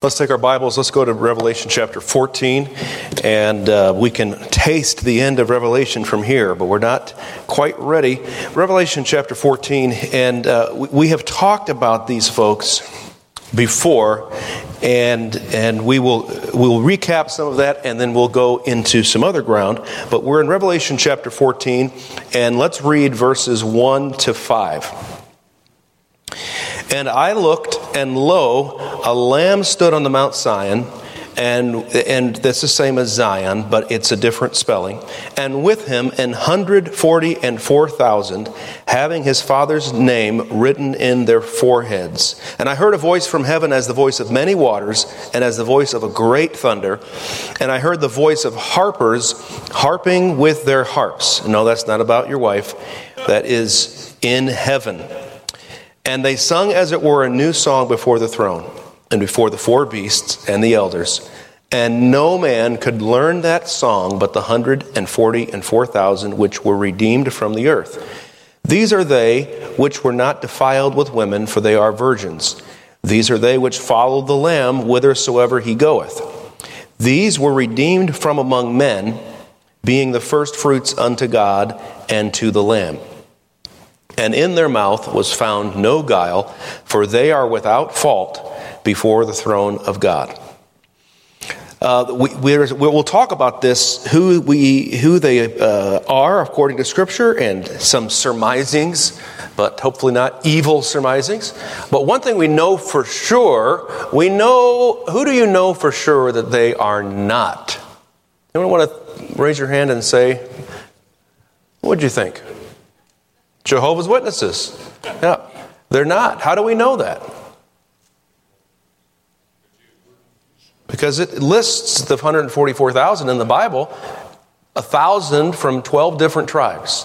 Let's take our Bibles, let's go to Revelation chapter 14, and uh, we can taste the end of Revelation from here, but we're not quite ready. Revelation chapter 14, and uh, we have talked about these folks before, and, and we, will, we will recap some of that, and then we'll go into some other ground. But we're in Revelation chapter 14, and let's read verses 1 to 5. And I looked, and lo, a lamb stood on the Mount Sion, and, and that's the same as Zion, but it's a different spelling. And with him, an hundred forty and four thousand, having his father's name written in their foreheads. And I heard a voice from heaven as the voice of many waters, and as the voice of a great thunder. And I heard the voice of harpers harping with their harps. No, that's not about your wife. That is in heaven. And they sung, as it were, a new song before the throne and before the four beasts and the elders. And no man could learn that song but the hundred and forty and four thousand which were redeemed from the earth. These are they which were not defiled with women, for they are virgins. These are they which follow the Lamb whithersoever he goeth. These were redeemed from among men, being the firstfruits unto God and to the Lamb and in their mouth was found no guile, for they are without fault before the throne of God. Uh, we, will talk about this, who, we, who they uh, are according to Scripture, and some surmisings, but hopefully not evil surmisings. But one thing we know for sure, we know, who do you know for sure that they are not? Anyone want to raise your hand and say, what do you think? Jehovah's Witnesses. Yeah, they're not. How do we know that? Because it lists the 144,000 in the Bible, a thousand from 12 different tribes.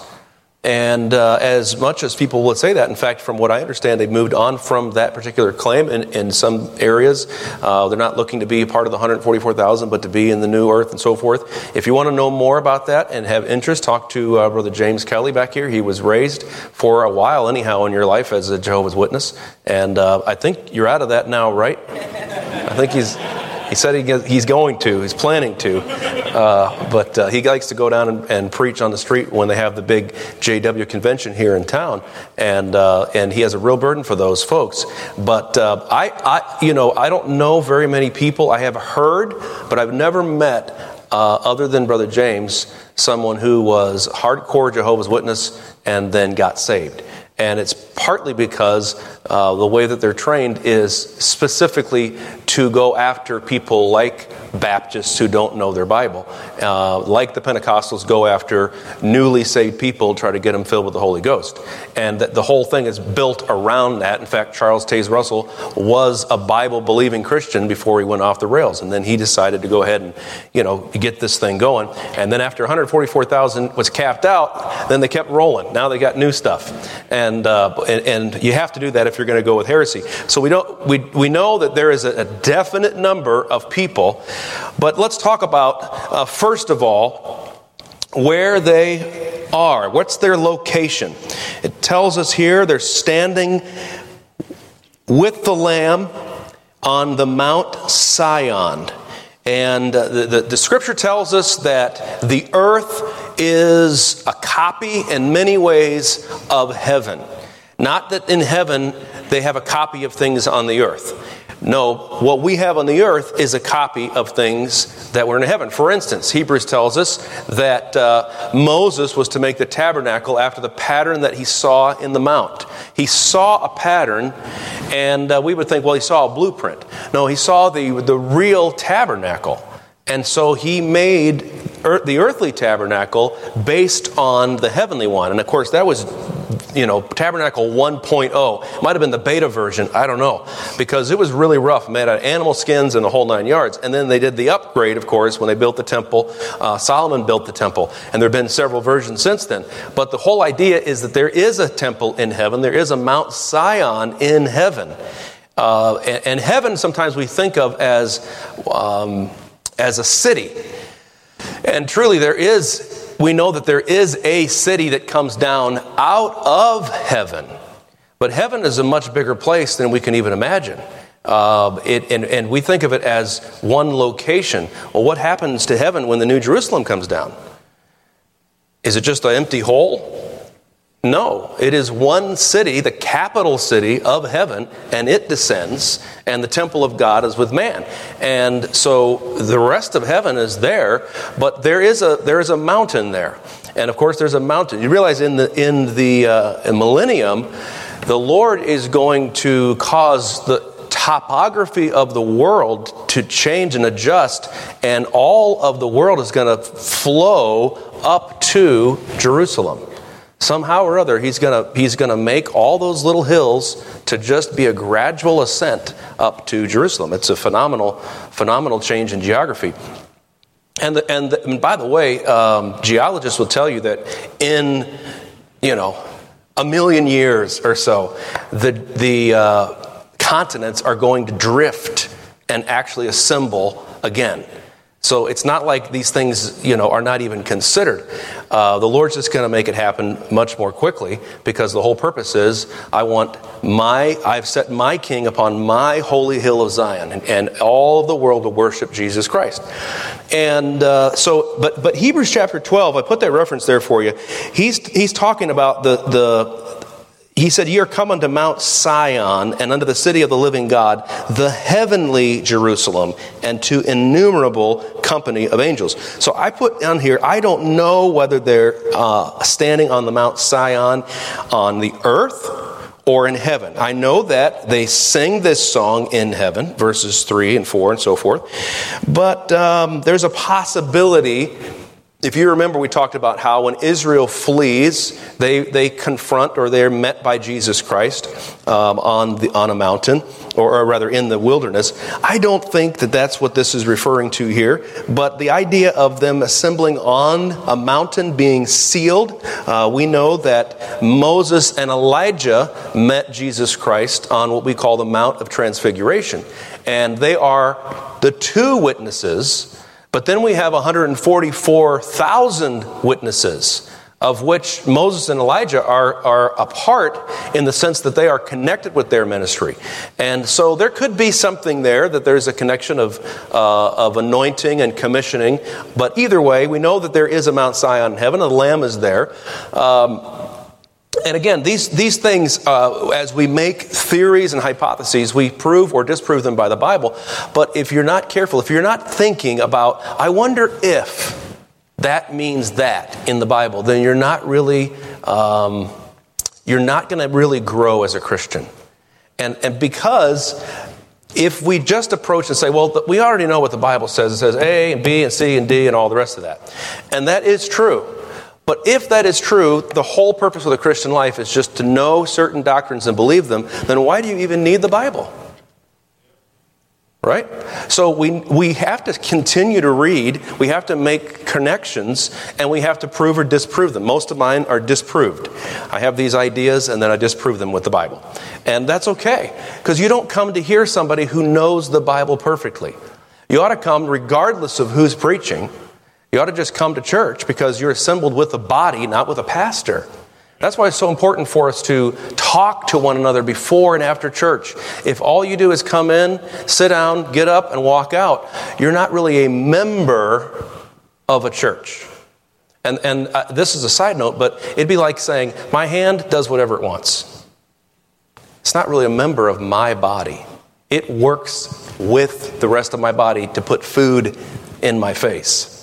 And uh, as much as people would say that, in fact, from what I understand, they've moved on from that particular claim in, in some areas. Uh, they're not looking to be part of the 144,000, but to be in the new earth and so forth. If you want to know more about that and have interest, talk to uh, Brother James Kelly back here. He was raised for a while, anyhow, in your life as a Jehovah's Witness. And uh, I think you're out of that now, right? I think he's. He said he he's going to, he's planning to, uh, but uh, he likes to go down and, and, preach on the street when they have the big JW convention here in town, and uh, and he has a real burden for those folks. But uh, I, I, you know, I don't know very many people. I have heard, but I've never met, uh, other than Brother James, someone who was hardcore Jehovah's Witness and then got saved. And it's partly because uh, the way that they're trained is specifically to go after people like Baptists who don't know their Bible. Uh, like the Pentecostals go after newly saved people, try to get them filled with the Holy Ghost. And that the whole thing is built around that. In fact, Charles Taze Russell was a Bible believing Christian before he went off the rails. And then he decided to go ahead and, you know, get this thing going. And then after 144,000 was capped out, then they kept rolling. Now they got new stuff. And, uh, and, and, you have to do that if you're going to go with heresy. So we, don't, we, we know that there is a, a definite number of people but let's talk about, uh, first of all, where they are. What's their location? It tells us here they're standing with the Lamb on the Mount Sion. And uh, the, the, the, scripture tells us that the earth is a copy in many ways of heaven. Not that in heaven they have a copy of things on the earth. No, what we have on the earth is a copy of things that were in heaven. For instance, Hebrews tells us that uh, Moses was to make the tabernacle after the pattern that he saw in the mount. He saw a pattern, and uh, we would think, well, he saw a blueprint. No, he saw the, the real tabernacle. And so he made the earthly tabernacle based on the heavenly one. And of course, that was, you know, Tabernacle 1.0. Might have been the beta version, I don't know, because it was really rough, made out of animal skins and the whole nine yards. And then they did the upgrade, of course, when they built the temple. Uh, Solomon built the temple, and there have been several versions since then. But the whole idea is that there is a temple in heaven, there is a Mount Sion in heaven. Uh, and, and, heaven sometimes we think of as. Um, as a city. And truly, there is, we know that there is a city that comes down out of heaven. But heaven is a much bigger place than we can even imagine. Uh, it, and, and we think of it as one location. Well, what happens to heaven when the New Jerusalem comes down? Is it just an empty hole? No, it is one city, the capital city of heaven, and it descends, and the temple of God is with man. And so the rest of heaven is there, but there is a, there is a mountain there. And of course, there's a mountain. You realize in the, in the uh, millennium, the Lord is going to cause the topography of the world to change and adjust, and all of the world is going to flow up to Jerusalem. Somehow or other, he's going he's to make all those little hills to just be a gradual ascent up to Jerusalem. It's a phenomenal, phenomenal change in geography. And, the, and, the, and by the way, um, geologists will tell you that in, you know, a million years or so, the, the uh, continents are going to drift and actually assemble again. So it's not like these things, you know, are not even considered. Uh, the Lord's just going to make it happen much more quickly because the whole purpose is I want my, I've set my king upon my holy hill of Zion, and, and all of the world will worship Jesus Christ. And uh, so, but but Hebrews chapter twelve, I put that reference there for you. He's he's talking about the the he said, Ye are come unto Mount Sion and unto the city of the living God, the heavenly Jerusalem, and to innumerable company of angels. So I put down here, I don't know whether they're uh, standing on the Mount Sion on the earth or in heaven. I know that they sing this song in heaven, verses 3 and 4 and so forth. But um, there's a possibility if you remember, we talked about how when Israel flees, they, they confront or they're met by Jesus Christ um, on, the, on a mountain, or, or, rather in the wilderness. I don't think that that's what this is referring to here, but the idea of them assembling on a mountain being sealed, uh, we know that Moses and Elijah met Jesus Christ on what we call the Mount of Transfiguration. And they are the two witnesses but then we have 144,000 witnesses, of which Moses and Elijah are, are a part in the sense that they are connected with their ministry. And so there could be something there that there's a connection of, uh, of anointing and commissioning. But either way, we know that there is a Mount Sion in heaven, and the Lamb is there. Um, and again, these, these things, uh, as we make theories and hypotheses, we prove or disprove them by the Bible. But if you're not careful, if you're not thinking about, I wonder if that means that in the Bible, then you're not really, um, you're not going to really grow as a Christian. And, and because if we just approach and say, well, we already know what the Bible says, it says A and B and C and D and all the rest of that. And that is true. But if that is true, the whole purpose of the Christian life is just to know certain doctrines and believe them, then why do you even need the Bible? Right? So we, we have to continue to read, we have to make connections, and we have to prove or disprove them. Most of mine are disproved. I have these ideas and then I disprove them with the Bible. And that's okay, because you don't come to hear somebody who knows the Bible perfectly. You ought to come regardless of who's preaching you ought to just come to church because you're assembled with a body, not with a pastor. That's why it's so important for us to talk to one another before and after church. If all you do is come in, sit down, get up, and walk out, you're not really a member of a church. And, and uh, this is a side note, but it'd be like saying, My hand does whatever it wants. It's not really a member of my body. It works with the rest of my body to put food in my face.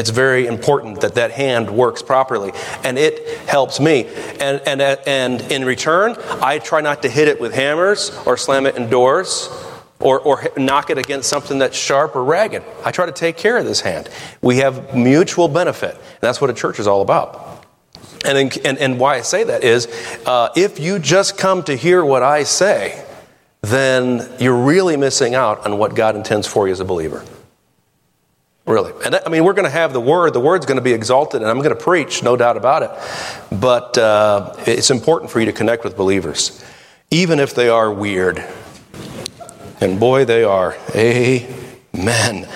It's very important that that hand works properly, and it helps me. And, and, and in return, I try not to hit it with hammers or slam it in doors or, or knock it against something that's sharp or ragged. I try to take care of this hand. We have mutual benefit. That's what a church is all about. And, and, and why I say that is uh, if you just come to hear what I say, then you're really missing out on what God intends for you as a believer. Really. And I mean, we're going to have the word. The word's going to be exalted, and I'm going to preach, no doubt about it. But uh, it's important for you to connect with believers, even if they are weird. And boy, they are. Amen.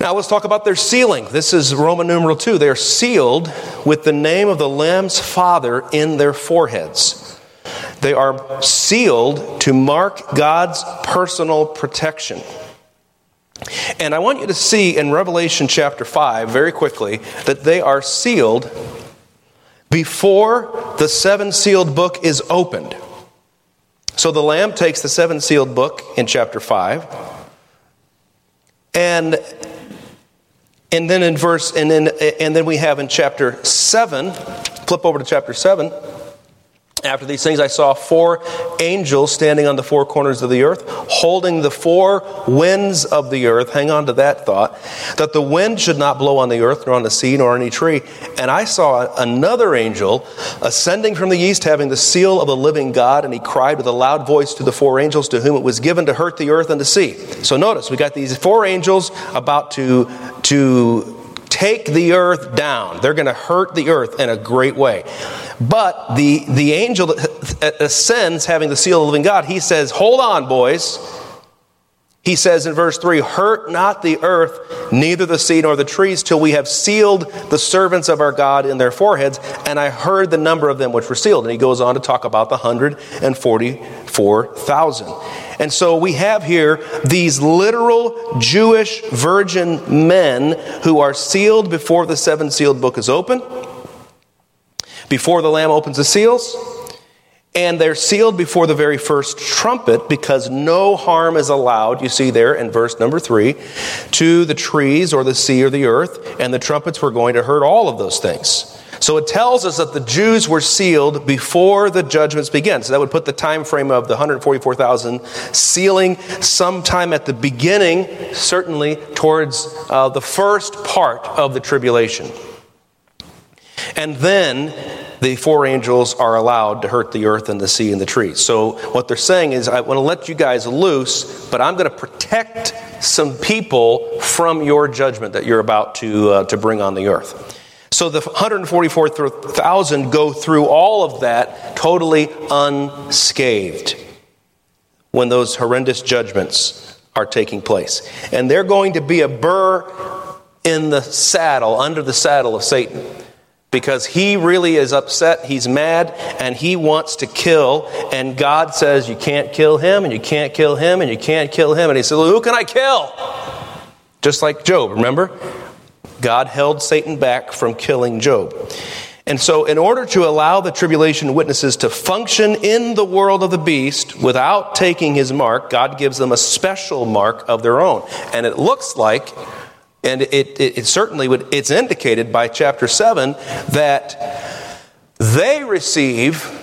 Now let's talk about their sealing. This is Roman numeral 2. They are sealed with the name of the Lamb's Father in their foreheads. They are sealed to mark God's personal protection. And I want you to see in Revelation chapter 5, very quickly, that they are sealed before the seven sealed book is opened. So the Lamb takes the seven sealed book in chapter 5. And and then in verse and then and then we have in chapter 7 flip over to chapter 7 after these things, I saw four angels standing on the four corners of the earth, holding the four winds of the earth. Hang on to that thought. That the wind should not blow on the earth, nor on the sea, nor on any tree. And I saw another angel ascending from the east, having the seal of the living God, and he cried with a loud voice to the four angels to whom it was given to hurt the earth and the sea. So notice, we got these four angels about to, to take the earth down. They're going to hurt the earth in a great way. But the, the angel that ascends, having the seal of the living God, he says, Hold on, boys. He says in verse 3 Hurt not the earth, neither the sea nor the trees, till we have sealed the servants of our God in their foreheads. And I heard the number of them which were sealed. And he goes on to talk about the 144,000. And so we have here these literal Jewish virgin men who are sealed before the seven sealed book is open before the Lamb opens the seals. And they're sealed before the very first trumpet because no harm is allowed, you see there in verse number three, to the trees or the sea or the earth. And the trumpets were going to hurt all of those things. So it tells us that the Jews were sealed before the judgments began. So that would put the time frame of the 144,000 sealing sometime at the beginning, certainly towards uh, the first part of the tribulation. And then the four angels are allowed to hurt the earth and the sea and the trees. So what they're saying is, I want to let you guys loose, but I'm going to protect some people from your judgment that you're about to, uh, to bring on the earth. So the 144,000 go through all of that totally unscathed when those horrendous judgments are taking place. And they're going to be a burr in the saddle, under the saddle of Satan because he really is upset, he's mad, and he wants to kill. And God says, You can't kill him, and you can't kill him, and you can't kill him. And he says, well, Who can I kill? Just like Job, remember? God held Satan back from killing Job. And so, in order to allow the tribulation witnesses to function in the world of the beast without taking his mark, God gives them a special mark of their own. And it looks like and it, it, it certainly would, it's indicated by chapter 7 that they receive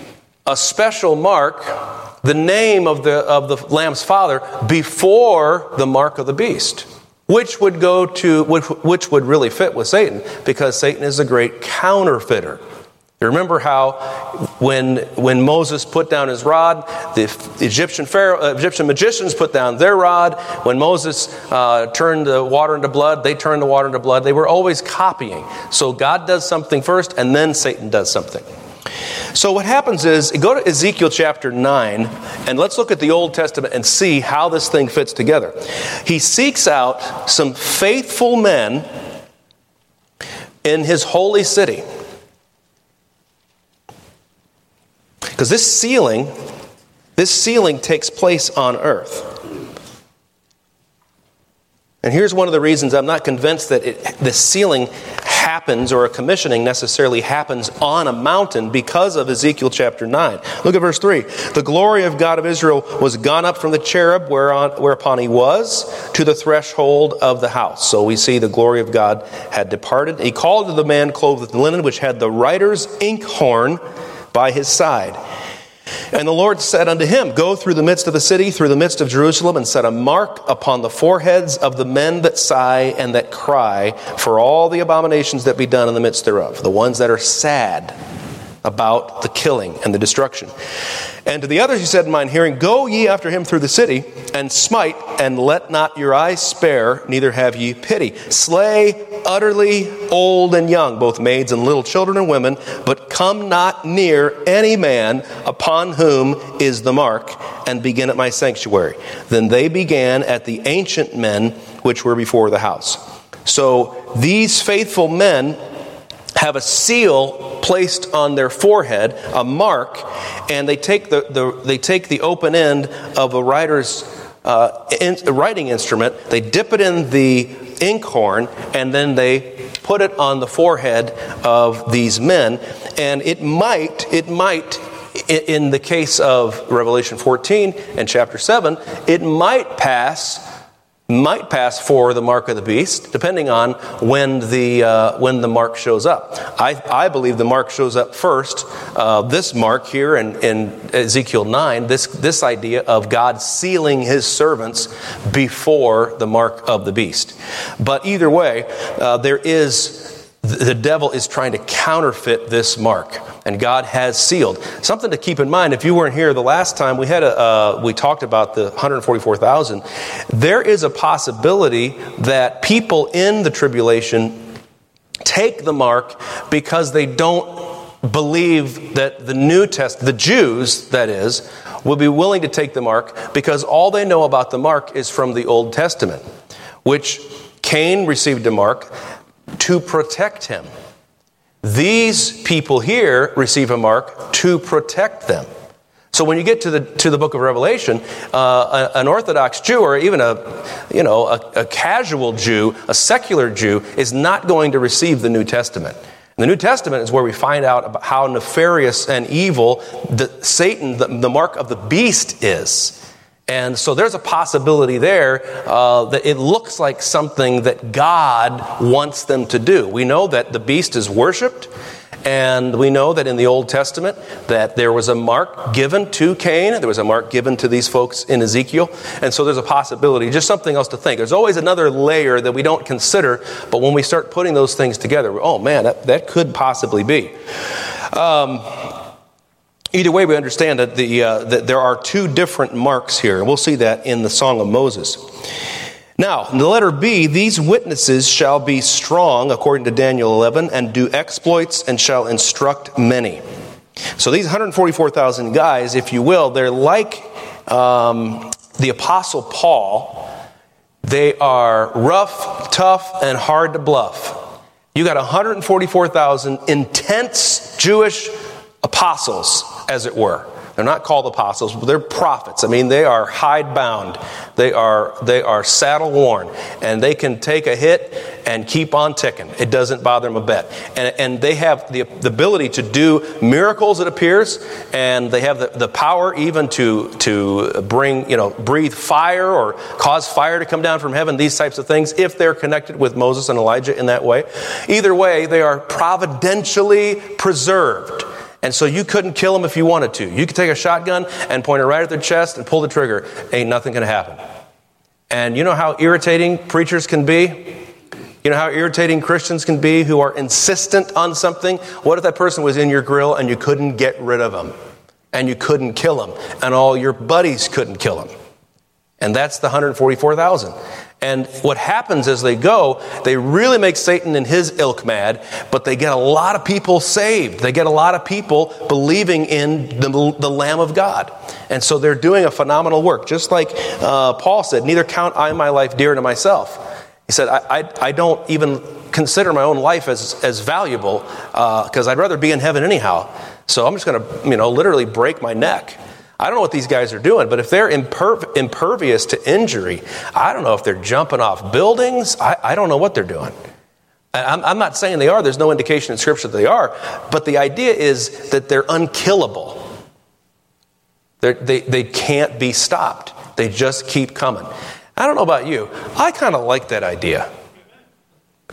a special mark, the name of the, of the Lamb's father, before the mark of the beast which would go to which, which, would really fit with Satan because Satan is a great counterfeiter. You remember how when, when Moses put down his rod, the Egyptian, Pharaoh, uh, Egyptian magicians put down their rod. When Moses uh, turned the water into blood, they turned the water into blood. They were always copying. So God does something first, and then Satan does something. So what happens is, go to Ezekiel chapter 9, and let's look at the Old Testament and see how this thing fits together. He seeks out some faithful men in his holy city. Because this sealing, this sealing takes place on earth. And here's one of the reasons I'm not convinced that it, the sealing happens or a commissioning necessarily happens on a mountain because of Ezekiel chapter 9. Look at verse 3. The glory of God of Israel was gone up from the cherub whereon, whereupon he was to the threshold of the house. So we see the glory of God had departed. He called to the man clothed with linen, which had the writer's inkhorn by his side. And the Lord said unto him, Go through the midst of the city, through the midst of Jerusalem, and set a mark upon the foreheads of the men that sigh and that cry for all the abominations that be done in the midst thereof, the ones that are sad about the killing and the destruction. And to the others he said in mine hearing, Go ye after him through the city, and smite, and let not your eyes spare, neither have ye pity. Slay utterly old and young, both maids and little children and women, but come not near any man upon whom is the mark, and begin at my sanctuary. Then they began at the ancient men which were before the house. So these faithful men have a seal placed on their forehead, a mark, and they take the, the they take the open end of a writer's uh, in, writing instrument, they dip it in the inkhorn, and then they put it on the forehead of these men. And it might, it might, in the case of Revelation 14 and chapter 7, it might pass might pass for the mark of the beast, depending on when the, uh, when the mark shows up. I, I believe the mark shows up first. Uh, this mark here in, in Ezekiel 9, this, this idea of God sealing his servants before the mark of the beast. But either way, uh, there is the devil is trying to counterfeit this mark and god has sealed something to keep in mind if you weren't here the last time we had a uh, we talked about the 144000 there is a possibility that people in the tribulation take the mark because they don't believe that the new test the jews that is will be willing to take the mark because all they know about the mark is from the old testament which cain received a mark to protect him. These people here receive a mark to protect them. So when you get to the to the book of Revelation, uh, an Orthodox Jew or even a you know a, a, casual Jew, a secular Jew, is not going to receive the New Testament. The New Testament is where we find out about how nefarious and evil the, Satan, the, the mark of the beast, is. And so there's a possibility there uh, that it looks like something that God wants them to do. We know that the beast is worshiped, and we know that in the Old Testament that there was a mark given to Cain, there was a mark given to these folks in Ezekiel, and so there's a possibility, just something else to think. There's always another layer that we don't consider, but when we start putting those things together, oh man, that, that could possibly be. Um, Either way, we understand that, the, uh, that there are two different marks here, we'll see that in the Song of Moses. Now, in the letter B, these witnesses shall be strong, according to Daniel 11, and do exploits and shall instruct many. So these 144,000 guys, if you will, they're like um, the Apostle Paul. They are rough, tough, and hard to bluff. You got 144,000 intense Jewish apostles as it were. They're not called apostles, but they're prophets. I mean, they are hidebound. They are, they are saddle worn. And they can take a hit and keep on ticking. It doesn't bother them a bit. And, and they have the, the ability to do miracles, it appears. And they have the, the power even to, to bring, you know, breathe fire or cause fire to come down from heaven, these types of things, if they're connected with Moses and Elijah in that way. Either way, they are providentially preserved. And so you couldn't kill them if you wanted to. You could take a shotgun and point it right at their chest and pull the trigger. Ain't nothing going to happen. And you know how irritating preachers can be? You know how irritating Christians can be who are insistent on something? What if that person was in your grill and you couldn't get rid of them? And you couldn't kill them? And all your buddies couldn't kill them? And that's the 144,000. And what happens as they go, they really make Satan and his ilk mad, but they get a lot of people saved. They get a lot of people believing in the, the Lamb of God. And so they're doing a phenomenal work. Just like uh, Paul said, neither count I my life dear to myself. He said, I, I, I don't even consider my own life as, as valuable because uh, I'd rather be in heaven anyhow. So I'm just going to, you know, literally break my neck I don't know what these guys are doing, but if they're imper- impervious to injury, I don't know if they're jumping off buildings. I, I don't know what they're doing. I'm, I'm not saying they are, there's no indication in Scripture that they are, but the idea is that they're unkillable. They're, they, they can't be stopped, they just keep coming. I don't know about you, I kind of like that idea.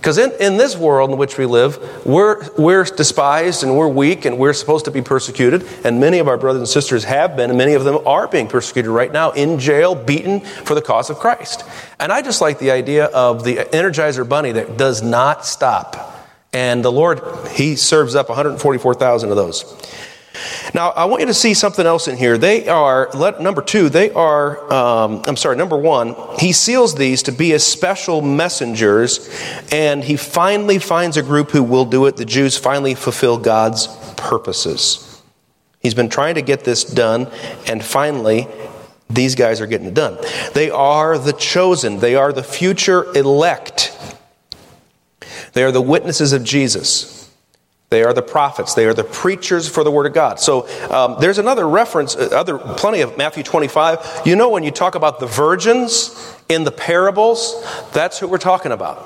Because in, in this world in which we live, we're, we're despised and we're weak and we're supposed to be persecuted. And many of our brothers and sisters have been, and many of them are being persecuted right now in jail, beaten for the cause of Christ. And I just like the idea of the Energizer Bunny that does not stop. And the Lord, He serves up 144,000 of those. Now, I want you to see something else in here. They are, let, number two, they are, um, I'm sorry, number one, he seals these to be as special messengers, and he finally finds a group who will do it. The Jews finally fulfill God's purposes. He's been trying to get this done, and finally, these guys are getting it done. They are the chosen, they are the future elect, they are the witnesses of Jesus. They are the prophets. They are the preachers for the Word of God. So um, there's another reference, uh, other plenty of Matthew 25. You know, when you talk about the virgins in the parables, that's who we're talking about.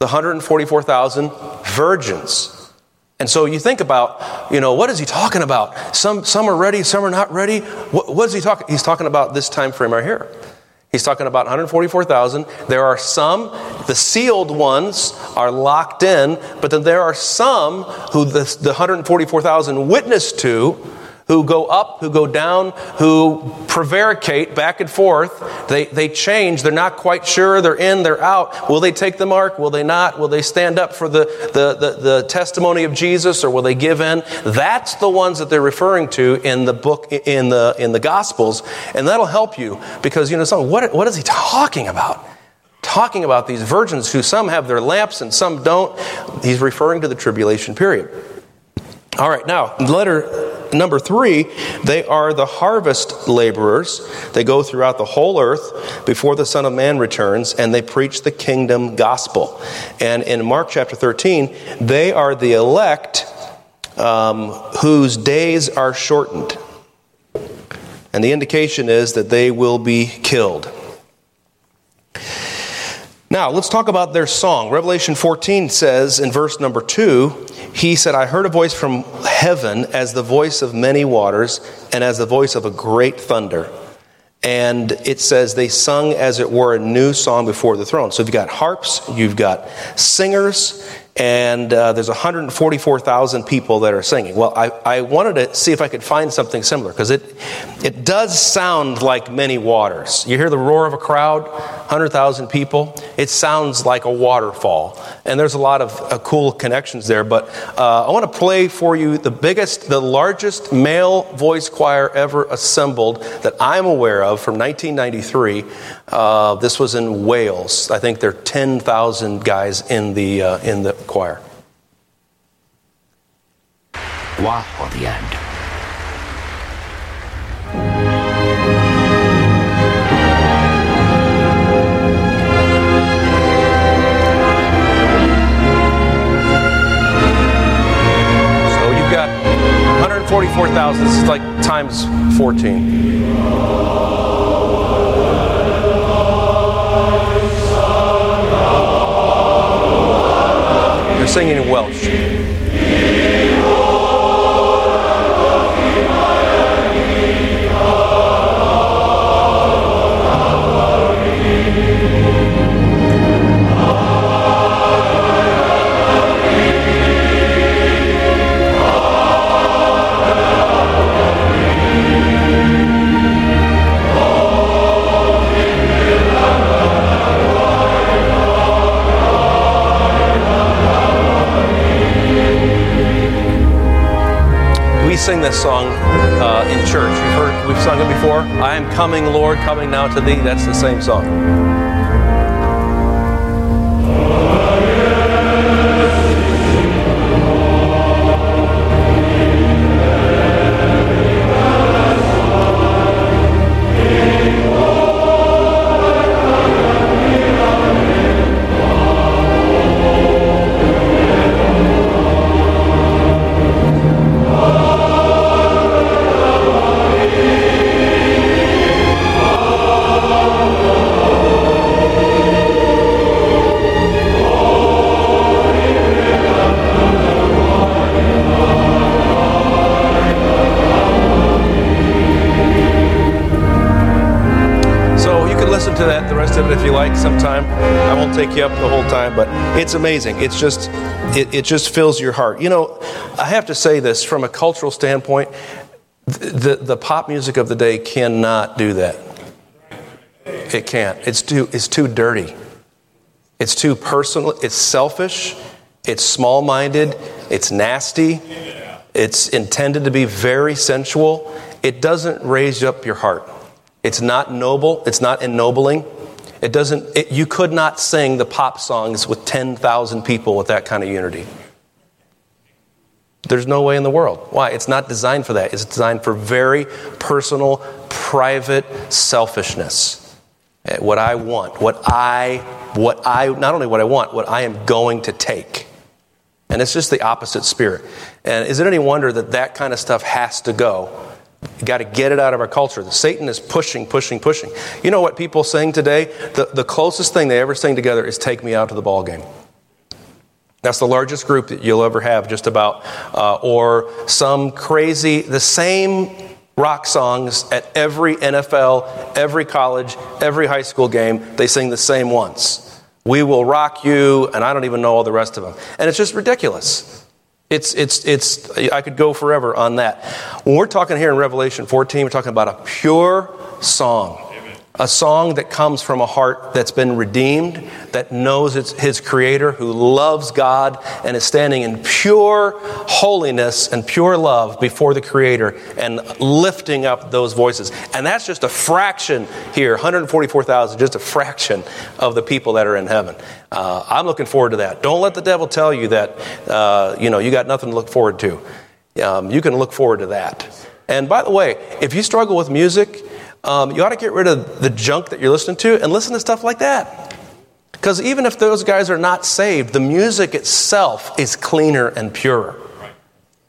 The 144,000 virgins. And so you think about, you know, what is he talking about? Some, some are ready, some are not ready. What, what is he talking? He's talking about this time frame right here. He's talking about 144,000. There are some, the sealed ones are locked in, but then there are some who the, the 144,000 witness to who go up, who go down, who prevaricate back and forth. They, they change. They're not quite sure. They're in, they're out. Will they take the mark? Will they not? Will they stand up for the, the, the, the testimony of Jesus or will they give in? That's the ones that they're referring to in the book, in the, in the Gospels. And that'll help you because, you know, so what, what is he talking about? Talking about these virgins who some have their lamps and some don't. He's referring to the tribulation period. All right, now, letter number three, they are the harvest laborers. They go throughout the whole earth before the Son of Man returns and they preach the kingdom gospel. And in Mark chapter 13, they are the elect um, whose days are shortened. And the indication is that they will be killed. Now, let's talk about their song. Revelation 14 says in verse number 2 he said, I heard a voice from heaven as the voice of many waters and as the voice of a great thunder. And it says they sung as it were a new song before the throne. So you've got harps, you've got singers, and uh, there's 144,000 people that are singing. Well, I, I wanted to see if I could find something similar because it, it does sound like many waters. You hear the roar of a crowd, 100,000 people, it sounds like a waterfall. And there's a lot of uh, cool connections there. But uh, I want to play for you the biggest, the largest male voice choir ever assembled that I'm aware of from 1993. Uh, this was in Wales. I think there are 10,000 guys in the, uh, in the choir. Wow, or the end. So you've got 144,000. This is like times 14. Singing in Welsh. Sing this song uh, in church. You've heard, we've sung it before. I am coming, Lord, coming now to thee. That's the same song. Take you up the whole time, but it's amazing. It's just, it, it just fills your heart. You know, I have to say this from a cultural standpoint, the, the pop music of the day cannot do that. It can't. It's too, it's too dirty. It's too personal. It's selfish. It's small minded. It's nasty. It's intended to be very sensual. It doesn't raise up your heart. It's not noble. It's not ennobling. It doesn't, it, you could not sing the pop songs with 10,000 people with that kind of unity. There's no way in the world. Why? It's not designed for that. It's designed for very personal, private selfishness. Eh, what I want, what I, what I, not only what I want, what I am going to take. And And it's just the opposite spirit. And is it any wonder that that kind of stuff has to go? You got to get it out of our culture. Satan is pushing, pushing, pushing. You know what people sing today? The, the closest thing they ever sing together is Take Me Out to the Ball Game. That's the largest group that you'll ever have, just about. Uh, or some crazy, the same rock songs at every NFL, every college, every high school game. They sing the same ones. We will rock you, and I don't even know all the rest of them. And it's just ridiculous. It's, it's, it's, I could go forever on that. When we're talking here in Revelation 14, we're talking about a pure song a song that comes from a heart that's been redeemed, that knows it's his creator, who loves God and is standing in pure holiness and pure love before the creator and lifting up those voices. And that's just a fraction here 144,000, just a fraction of the people that are in heaven. Uh, I'm looking forward to that. Don't let the devil tell you that, uh, you know, you got nothing to look forward to. Um, you can look forward to that. And by the way, if you struggle with music, um, you ought to get rid of the junk that you're listening to and listen to stuff like that. Because even if those guys are not saved, the music itself is cleaner and purer.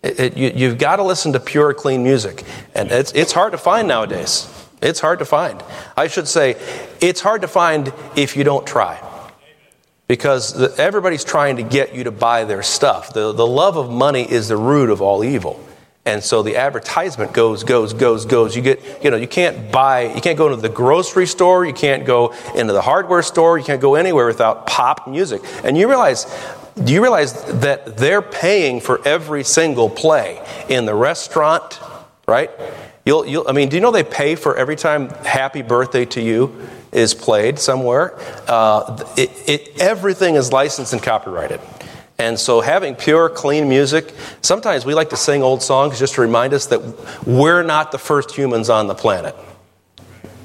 It, it, you, you've got to listen to pure, clean music. And it's, it's hard to find nowadays. It's hard to find. I should say, it's hard to find if you don't try. Because the, everybody's trying to get you to buy their stuff. The, the love of money is the root of all evil. And so the advertisement goes, goes, goes, goes. You get, you know, you can't buy, you can't go into the grocery store, you can't go into the hardware store, you can't go anywhere without pop music. And you realize, do you realize that they're paying for every single play in the restaurant, right? You'll, you'll, I mean, do you know they pay for every time Happy Birthday to You is played somewhere? Uh, it, it, everything is licensed and copyrighted. And so, having pure, clean music, sometimes we like to sing old songs just to remind us that we're not the first humans on the planet.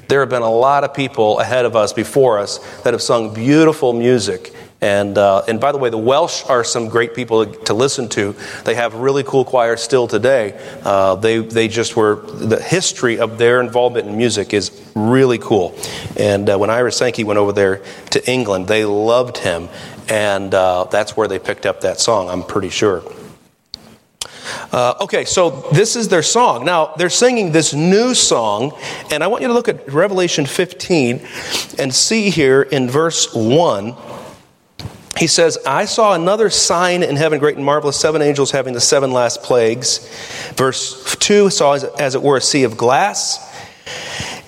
There have been a lot of people ahead of us, before us, that have sung beautiful music. And, uh, and by the way, the Welsh are some great people to listen to. They have really cool choirs still today. Uh, they, they just were, the history of their involvement in music is really cool. And uh, when Ira Sankey went over there to England, they loved him and uh, that's where they picked up that song, I'm pretty sure. Uh, okay, so this is their song. Now, they're singing this new song, and I want you to look at Revelation 15 and see here in verse 1. He says, I saw another sign in heaven, great and marvelous, seven angels having the seven last plagues. Verse 2 saw, as it were, a sea of glass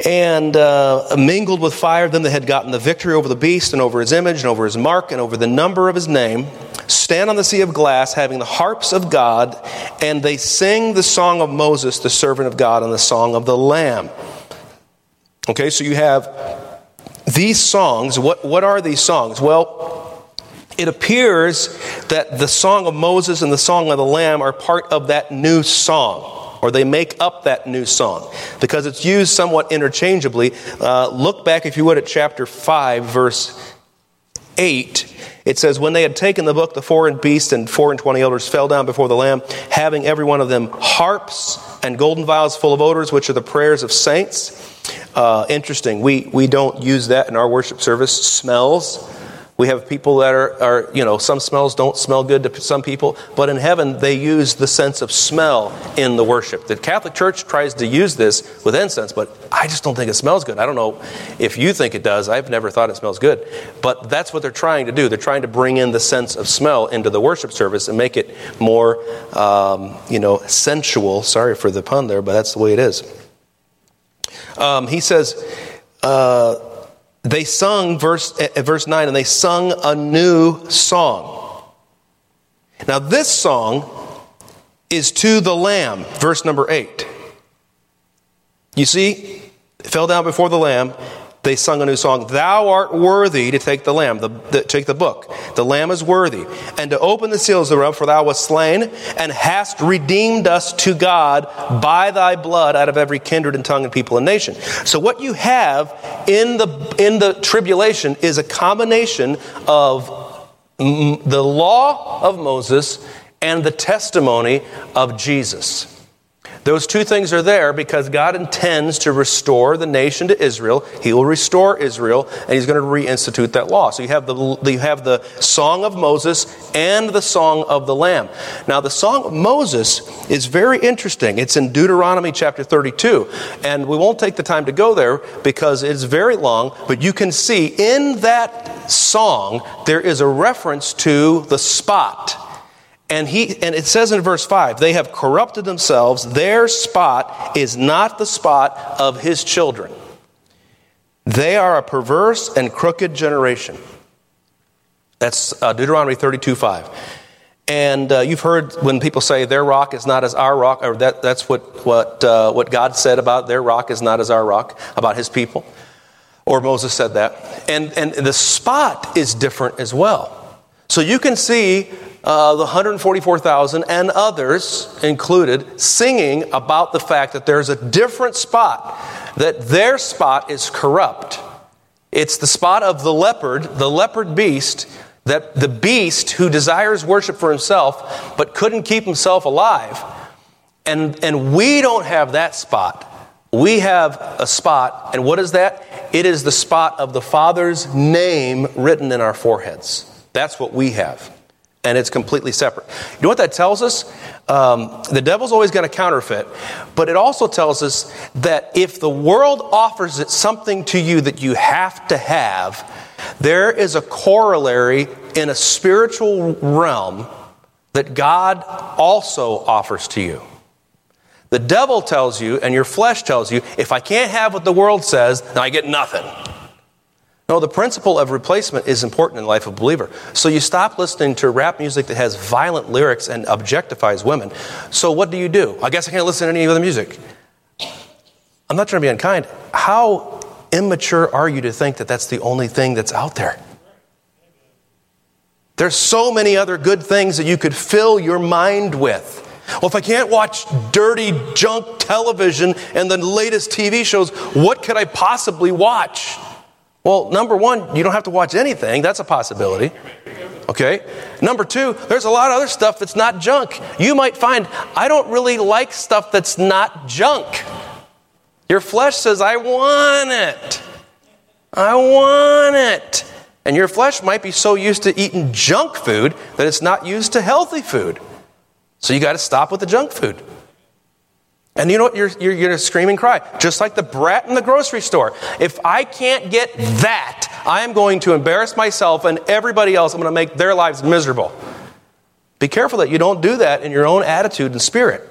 and uh, mingled with fire. Then they had gotten the victory over the beast and over his image and over his mark and over the number of his name. Stand on the sea of glass, having the harps of God, and they sing the song of Moses, the servant of God, and the song of the Lamb. Okay, so you have these songs. What, what are these songs? Well, it appears that the song of Moses and the song of the Lamb are part of that new song or they make up that new song because it's used somewhat interchangeably. Uh, look back, if you would, at chapter 5, verse 8. It says, When they had taken the book, the four and beast and four and twenty elders fell down before the Lamb, having every one of them harps and golden vials full of odors, which are the prayers of saints. Uh, interesting. We, we don't use that in our worship service. Smells. We have people that are, are, you know, some smells don't smell good to some people, but in heaven they use the sense of smell in the worship. The Catholic Church tries to use this with incense, but I just don't think it smells good. I don't know if you think it does. I've never thought it smells good. But that's what they're trying to do. They're trying to bring in the sense of smell into the worship service and make it more, um, you know, sensual. Sorry for the pun there, but that's the way it is. Um, he says, uh, they sung, verse, uh, verse 9, and they sung a new song. Now, this song is to the Lamb, verse number 8. You see, fell down before the Lamb, they sung a new song. Thou art worthy to take the lamb, the, the, take the book. The lamb is worthy, and to open the seals thereof, for thou wast slain, and hast redeemed us to God by thy blood out of every kindred and tongue and people and nation. So what you have in the in the tribulation is a combination of the law of Moses and the testimony of Jesus. Those two things are there because God intends to restore the nation to Israel. He will restore Israel, and He's going to reinstitute that law. So you have the, you have the Song of Moses and the Song of the Lamb. Now, the Song of Moses is very interesting. It's in Deuteronomy chapter 32, and we won't take the time to go there because it's very long, but you can see in that song there is a reference to the spot and he and it says in verse 5, they have corrupted themselves. Their spot is not the spot of his children. They are a perverse and crooked generation. That's uh, Deuteronomy 32 5. And uh, you've heard when people say their rock is not as our rock, or that, that's what, what, uh, what God said about their rock is not as our rock, about his people. Or Moses said that. And, and the spot is different as well. So you can see uh, the 144,000 and others included singing about the fact that there's a different spot, that their spot is corrupt. It's the spot of the leopard, the leopard beast, that the beast who desires worship for himself but couldn't keep himself alive. And, and we don't have that spot. We have a spot, and what is that? It is the spot of the Father's name written in our foreheads. That's what we have and it's completely separate. You know what that tells us? Um, the devil's always going to counterfeit, but it also tells us that if the world offers it something to you that you have to have, there is a corollary in a spiritual realm that God also offers to you. The devil tells you, and your flesh tells you, if I can't have what the world says, then I get nothing. No, the principle of replacement is important in the life of a believer. So you stop listening to rap music that has violent lyrics and objectifies women. So what do you do? I guess I can't listen to any other music. I'm not trying to be unkind. How immature are you to think that that's the only thing that's out there? There's so many other good things that you could fill your mind with. Well, if I can't watch dirty junk television and the latest TV shows, what could I possibly watch? Well, number one, you don't have to watch anything. That's a possibility. Okay? Number two, there's a lot of other stuff that's not junk. You might find, I don't really like stuff that's not junk. Your flesh says, I want it. I want it. And your flesh might be so used to eating junk food that it's not used to healthy food. So you got to stop with the junk food. And you know what? You're, you're, you're going to scream and cry, just like the brat in the grocery store. If I can't get that, I am going to embarrass myself and everybody else. I'm going to make their lives miserable. Be careful that you don't do that in your own attitude and spirit.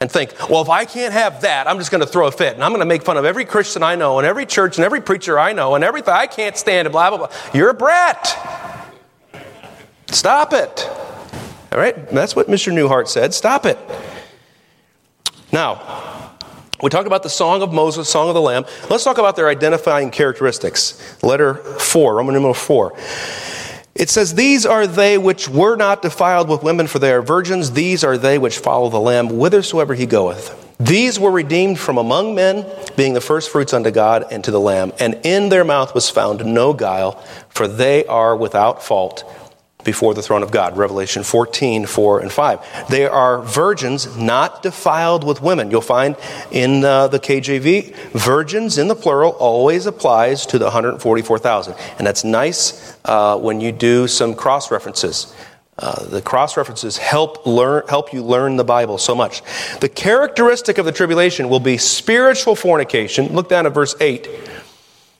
And think, well, if I can't have that, I'm just going to throw a fit. And I'm going to make fun of every Christian I know, and every church, and every preacher I know, and everything. I can't stand it, blah, blah, blah. You're a brat. Stop it. All right? That's what Mr. Newhart said. Stop it. Now, we talked about the Song of Moses, Song of the Lamb. Let's talk about their identifying characteristics. Letter 4, Roman numeral 4. It says, These are they which were not defiled with women, for they are virgins. These are they which follow the Lamb whithersoever he goeth. These were redeemed from among men, being the firstfruits unto God and to the Lamb. And in their mouth was found no guile, for they are without fault before the throne of God. Revelation 14, 4 and 5. They are virgins not defiled with women. You'll find in uh, the KJV, virgins in the plural always applies to the 144,000. And that's nice uh, when you do some cross references. Uh, the cross references help learn help you learn the Bible so much. The characteristic of the tribulation will be spiritual fornication. Look down at verse 8.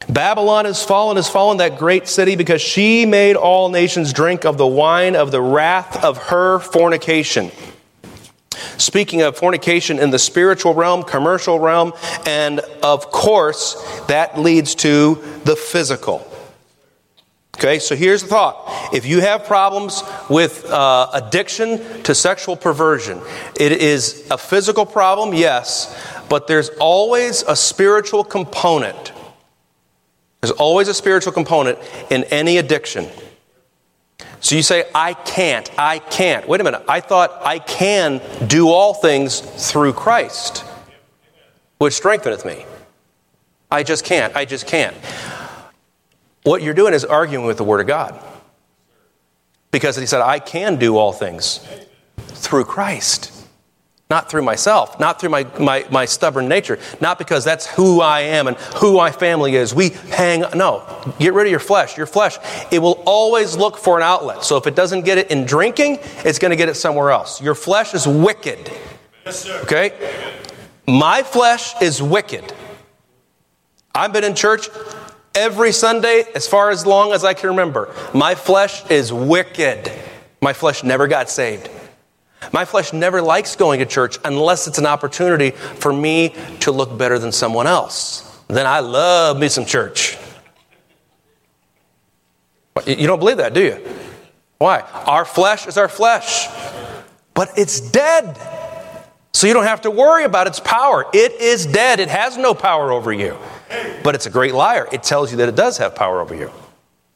Babylon has fallen, has fallen, that great city, because she made all nations drink of the wine of the wrath of her fornication. Speaking of fornication in the spiritual realm, commercial realm, and of course, that leads to the physical. Okay, so here's the thought. If you have problems with uh, addiction to sexual perversion, it is a physical problem, yes, but there's always a spiritual component there's always a spiritual component in any addiction. So you say, I can't, I can't. Wait a minute, I thought I can do all things through Christ, which strengtheneth me. I just can't, I just can't. What you're doing is arguing with the Word of God. Because he said, I can do all things through Christ. Not through myself, not through my, my, my stubborn nature, not because that's who I am and who my family is. We hang, no, get rid of your flesh. Your flesh, it will always look for an outlet. So if it doesn't get it in drinking, it's going to get it somewhere else. Your flesh is wicked. Yes, okay? My flesh is wicked. I've been in church every Sunday as far as long as I can remember. My flesh is wicked. My flesh never got saved. My flesh never likes going to church unless it's an opportunity for me to look better than someone else. Then I love me some church. You don't believe that, do you? Why? Our flesh is our flesh, but it's dead. So you don't have to worry about its power. It is dead, it has no power over you. But it's a great liar. It tells you that it does have power over you.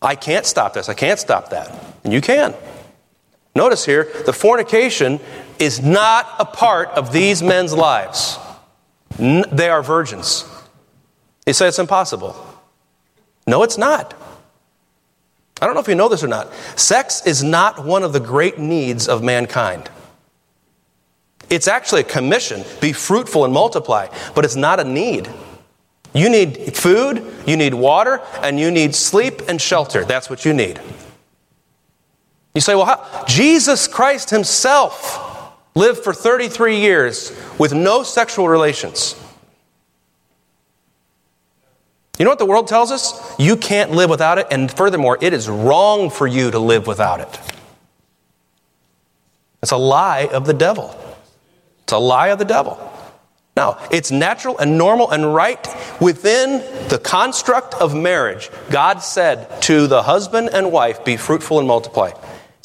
I can't stop this, I can't stop that. And you can. Notice here, the fornication is not a part of these men's lives. They are virgins. You say it's impossible. No, it's not. I don't know if you know this or not. Sex is not one of the great needs of mankind. It's actually a commission be fruitful and multiply, but it's not a need. You need food, you need water, and you need sleep and shelter. That's what you need. You say, well, how? Jesus Christ himself lived for 33 years with no sexual relations. You know what the world tells us? You can't live without it, and furthermore, it is wrong for you to live without it. It's a lie of the devil. It's a lie of the devil. Now, it's natural and normal and right within the construct of marriage. God said to the husband and wife, Be fruitful and multiply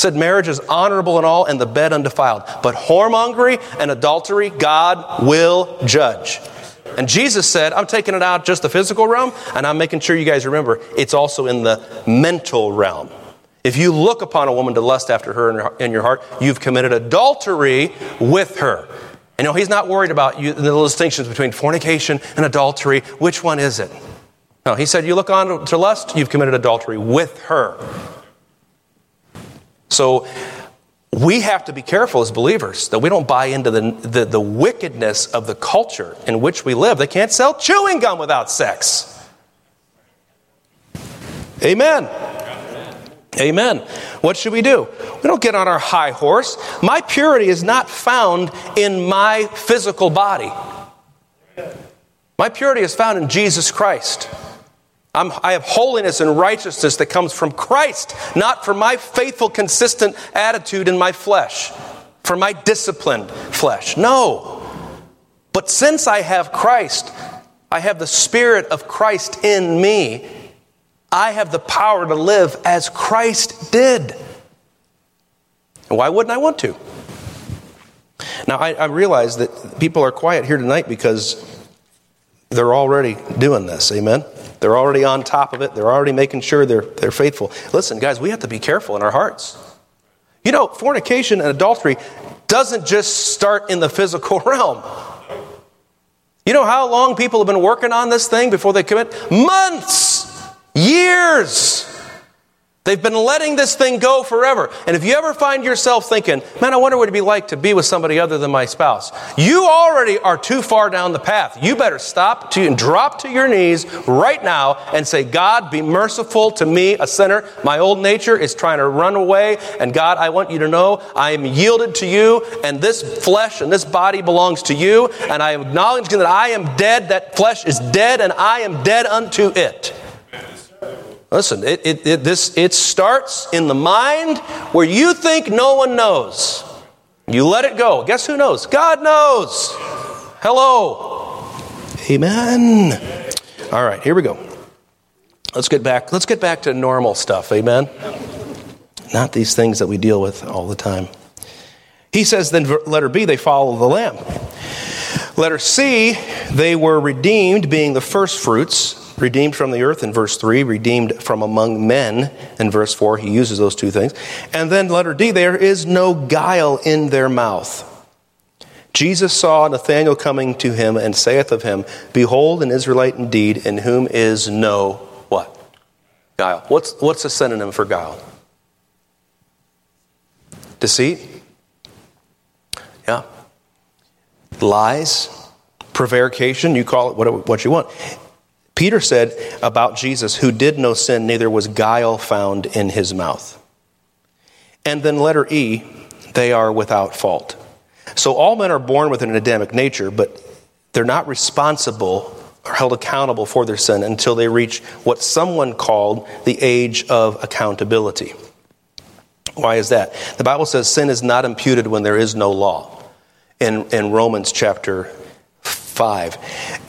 said marriage is honorable and all and the bed undefiled but whoremongery and adultery god will judge. And jesus said i'm taking it out just the physical realm and i'm making sure you guys remember it's also in the mental realm. If you look upon a woman to lust after her in your heart you've committed adultery with her. And you know he's not worried about you, the distinctions between fornication and adultery. Which one is it? No he said you look on to lust you've committed adultery with her so we have to be careful as believers that we don't buy into the, the, the, wickedness of the culture in which we live. They can't sell chewing gum without sex. Amen. Amen. What should we do? We don't get on our high horse. My purity is not found in my physical body. My purity is found in Jesus Christ. I'm, i have holiness and righteousness that comes from Christ, not from my faithful, consistent attitude in my flesh, from my disciplined flesh. No. But since I have Christ, I have the Spirit of Christ in me, I have the power to live as Christ did. Why wouldn't I want to? Now, I, I realize that people are quiet here tonight because they're already doing this. Amen? They're already on top of it. They're already making sure they're, they're faithful. Listen, guys, we have to be careful in our hearts. You know, fornication and adultery doesn't just start in the physical realm. You know how long people have been working on this thing before they commit? Months, years. They've been letting this thing go forever. And if you ever find yourself thinking, man, I wonder what it'd be like to be with somebody other than my spouse, you already are too far down the path. You better stop to and drop to your knees right now and say, God, be merciful to me, a sinner. My old nature is trying to run away. And God, I want you to know I am yielded to you, and this flesh and this body belongs to you. And I am acknowledging that I am dead. That flesh is dead, and I am dead unto it. Listen, it, it, it, this, it starts in the mind where you think no one knows. You let it go. Guess who knows? God knows. Hello. Amen. All right, here we go. Let's get back. Let's get back to normal stuff. Amen. Not these things that we deal with all the time. He says, then letter B, they follow the Lamb. Letter C, they were redeemed, being the first fruits redeemed from the earth in verse 3, redeemed from among men in verse 4. He uses those two things. And then, letter D, there is no guile in their mouth. Jesus saw Nathanael coming to him and saith of him, Behold, an Israelite indeed, in whom is no what? Guile. What's, what's a synonym for guile? Deceit? Yeah. lies, prevarication, you call it what, what you want. Peter said about Jesus, who did no sin, neither was guile found in his mouth. And then letter E, they are without fault. So all men are born with an Adamic nature, but they're not responsible or held accountable for their sin until they reach what someone called the age of accountability. Why is that? The Bible says sin is not imputed when there is no law in, in Romans chapter 5.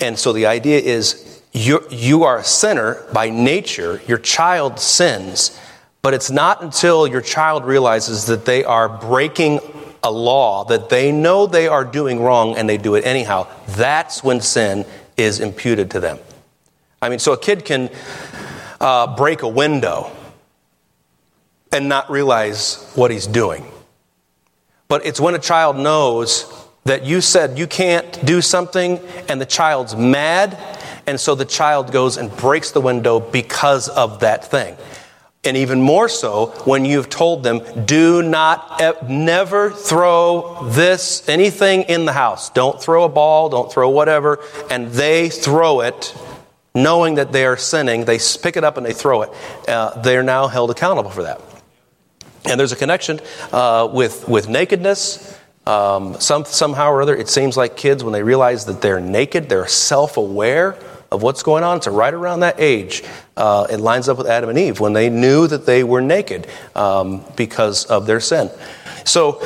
And so the idea is you, you are a sinner by nature, your child sins, but it's not until your child realizes that they are breaking a law that they know they are doing wrong and they do it anyhow. That's when sin is imputed to them. I mean, so a kid can uh, break a window and not realize what he's doing. But it's when a child knows that you said you can't do something and the child's mad, and so the child goes and breaks the window because of that thing. And even more so when you've told them, do not, never throw this, anything in the house. Don't throw a ball, don't throw whatever. And they throw it, knowing that they are sinning. They pick it up and they throw it. Uh, they're now held accountable for that. And there's a connection uh, with, with nakedness. Um, some, somehow or other, it seems like kids, when they realize that they're naked, they're self aware of what's going on. So, right around that age, uh, it lines up with Adam and Eve when they knew that they were naked um, because of their sin. So,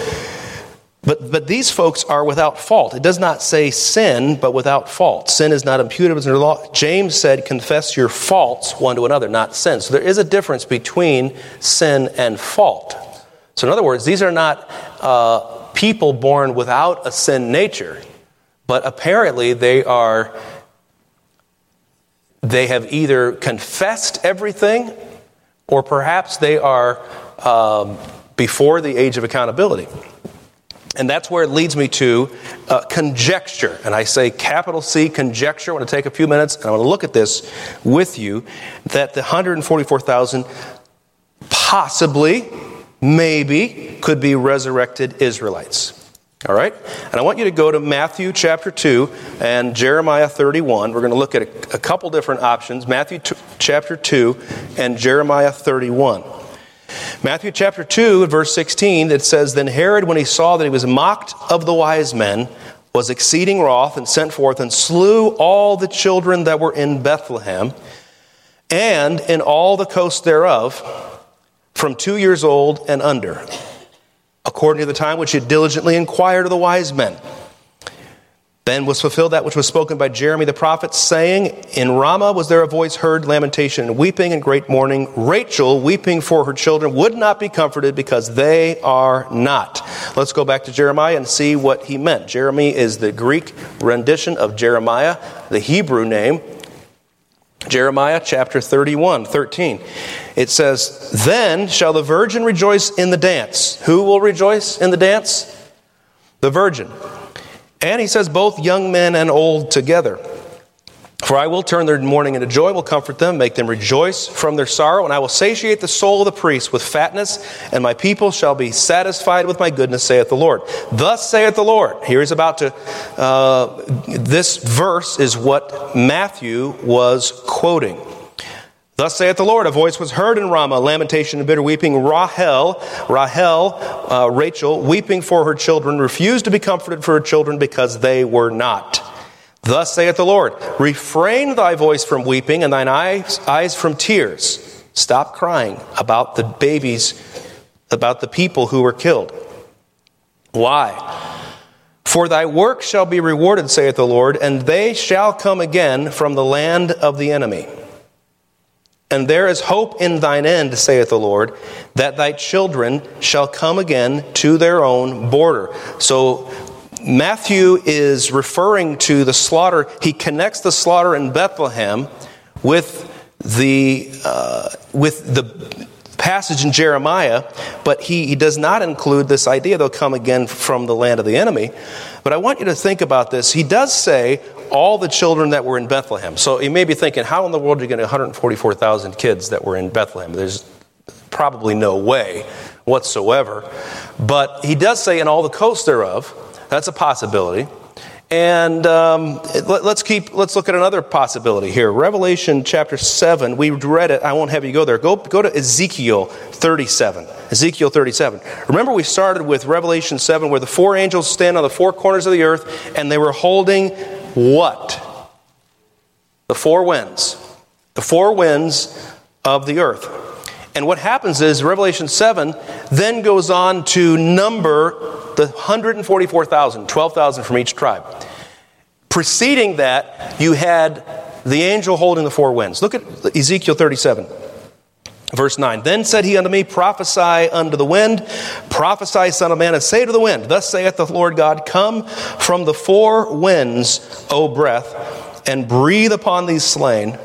but, but these folks are without fault. It does not say sin, but without fault. Sin is not imputed the law. James said, confess your faults one to another, not sin. So there is a difference between sin and fault. So, in other words, these are not uh, people born without a sin nature, but apparently they are they have either confessed everything or perhaps they are um, before the age of accountability. And that's where it leads me to uh, conjecture. And I say capital C, conjecture. I want to take a few minutes and I want to look at this with you that the 144,000 possibly, maybe, could be resurrected Israelites. All right? And I want you to go to Matthew chapter 2 and Jeremiah 31. We're going to look at a, a couple different options Matthew t- chapter 2 and Jeremiah 31. Matthew chapter 2, verse 16, it says, Then Herod, when he saw that he was mocked of the wise men, was exceeding wroth and sent forth and slew all the children that were in Bethlehem and in all the coast thereof from two years old and under according to the time which he diligently inquired of the wise men. Then was fulfilled that which was spoken by Jeremy the prophet, saying, In Ramah was there a voice heard, lamentation and weeping and great mourning. Rachel, weeping for her children, would not be comforted because they are not. Let's go back to Jeremiah and see what he meant. Jeremy is the Greek rendition of Jeremiah, the Hebrew name. Jeremiah chapter 31, 13. It says, Then shall the virgin rejoice in the dance. Who will rejoice in the dance? The virgin. And he says, Both young men and old together. For I will turn their mourning into joy, will comfort them, make them rejoice from their sorrow, and I will satiate the soul of the priest with fatness, and my people shall be satisfied with my goodness, saith the Lord. Thus saith the Lord. Here he's about to, uh, this verse is what Matthew was quoting. Thus saith the Lord, a voice was heard in Ramah, lamentation and bitter weeping. Rahel, Rahel, uh, Rachel, weeping for her children, refused to be comforted for her children because they were not. Thus saith the Lord, refrain thy voice from weeping and thine eyes, eyes from tears. Stop crying about the babies, about the people who were killed. Why? For thy work shall be rewarded, saith the Lord, and they shall come again from the land of the enemy. And there is hope in thine end, saith the Lord, that thy children shall come again to their own border. So Matthew is referring to the slaughter. He connects the slaughter in Bethlehem with the, uh, with the passage in Jeremiah, but he, he does not include this idea they'll come again from the land of the enemy. But I want you to think about this. He does say all the children that were in Bethlehem. So you may be thinking, how in the world are you gonna get 144,000 kids that were in Bethlehem? There's probably no way whatsoever. But he does say in all the coasts thereof, that's a possibility. And um, let, us keep. Let's look at another possibility here. Revelation chapter seven. We read it. I won't have you go there. Go go to Ezekiel thirty-seven. Ezekiel thirty-seven. Remember, we started with Revelation seven, where the four angels stand on the four corners of the earth, and they were holding what? The four winds. The four winds of the earth. And what happens is Revelation 7 then goes on to number the 144,000, 12,000 from each tribe. Preceding that, you had the angel holding the four winds. Look at Ezekiel 37. Verse 9 Then said he unto me, Prophesy unto the wind, prophesy, son of man, and say to the wind, Thus saith the Lord God, Come from the four winds, O breath, and breathe upon these slain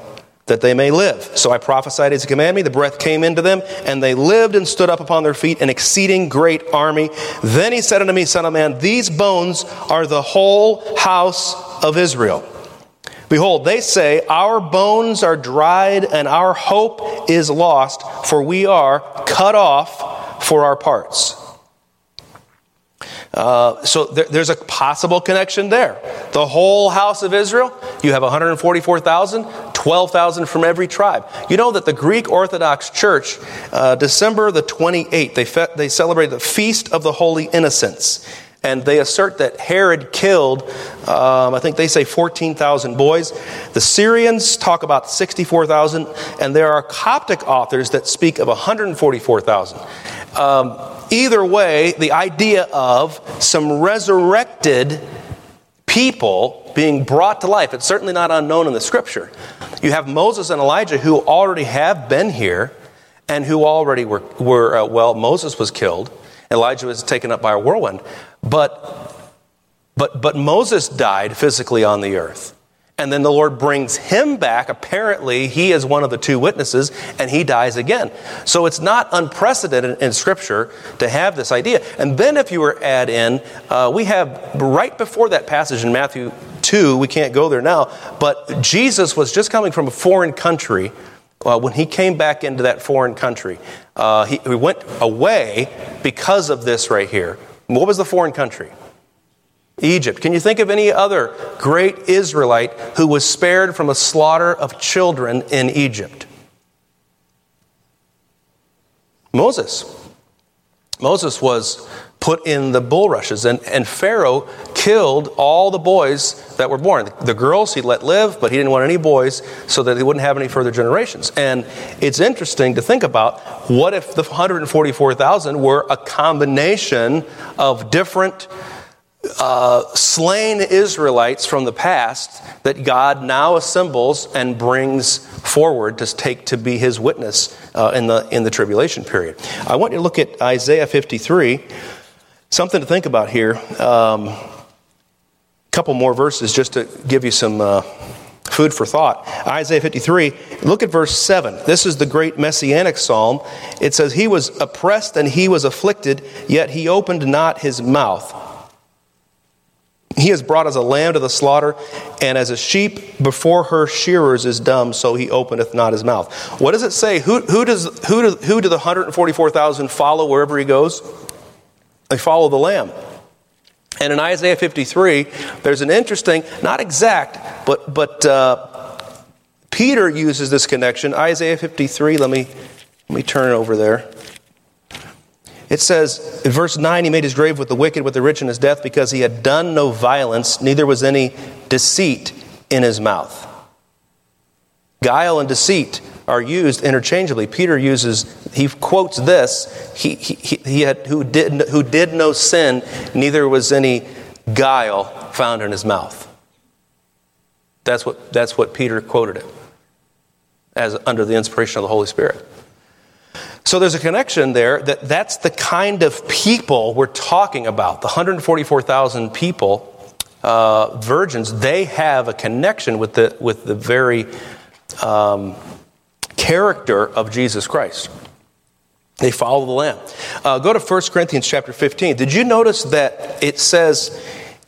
that they may live. So I prophesied as he commanded me. The breath came into them, and they lived and stood up upon their feet, an exceeding great army. Then he said unto me, Son of man, these bones are the whole house of Israel. Behold, they say, Our bones are dried, and our hope is lost, for we are cut off for our parts. Uh, so there, there's a possible connection there. The whole house of Israel, you have 144,000, 12,000 from every tribe. You know that the Greek Orthodox Church, uh, December the 28th, they, fe- they celebrate the Feast of the Holy Innocents. And they assert that Herod killed, um, I think they say 14,000 boys. The Syrians talk about 64,000, and there are Coptic authors that speak of 144,000. Um, either way, the idea of some resurrected people being brought to life, it's certainly not unknown in the scripture. You have Moses and Elijah who already have been here and who already were, were uh, well, Moses was killed, Elijah was taken up by a whirlwind. But, but, but Moses died physically on the earth. And then the Lord brings him back. Apparently, he is one of the two witnesses, and he dies again. So it's not unprecedented in Scripture to have this idea. And then, if you were add in, uh, we have right before that passage in Matthew 2, we can't go there now, but Jesus was just coming from a foreign country. Uh, when he came back into that foreign country, uh, he, he went away because of this right here. What was the foreign country? Egypt. Can you think of any other great Israelite who was spared from a slaughter of children in Egypt? Moses. Moses was put in the bulrushes, and, and Pharaoh killed all the boys that were born. The girls he let live, but he didn't want any boys so that he wouldn't have any further generations. And it's interesting to think about what if the 144,000 were a combination of different uh, slain Israelites from the past that God now assembles and brings forward to take to be his witness uh, in, the, in the tribulation period. I want you to look at Isaiah 53. Something to think about here. Um, a couple more verses just to give you some uh, food for thought. Isaiah 53, look at verse 7. This is the great messianic psalm. It says, He was oppressed and he was afflicted, yet he opened not his mouth. He is brought as a lamb to the slaughter, and as a sheep before her shearers is dumb, so he openeth not his mouth. What does it say? Who, who, does, who, do, who do the 144,000 follow wherever he goes? They follow the lamb. And in Isaiah 53, there's an interesting, not exact, but, but uh, Peter uses this connection. Isaiah 53, let me, let me turn it over there. It says in verse 9, he made his grave with the wicked, with the rich in his death, because he had done no violence, neither was any deceit in his mouth. Guile and deceit are used interchangeably. Peter uses, he quotes this, he, he, he had, who, did, who did no sin, neither was any guile found in his mouth. That's what, that's what Peter quoted it as under the inspiration of the Holy Spirit. So there's a connection there that that's the kind of people we're talking about. The 144,000 people, uh, virgins, they have a connection with the, with the very um, character of Jesus Christ. They follow the Lamb. Uh, go to 1 Corinthians chapter 15. Did you notice that it says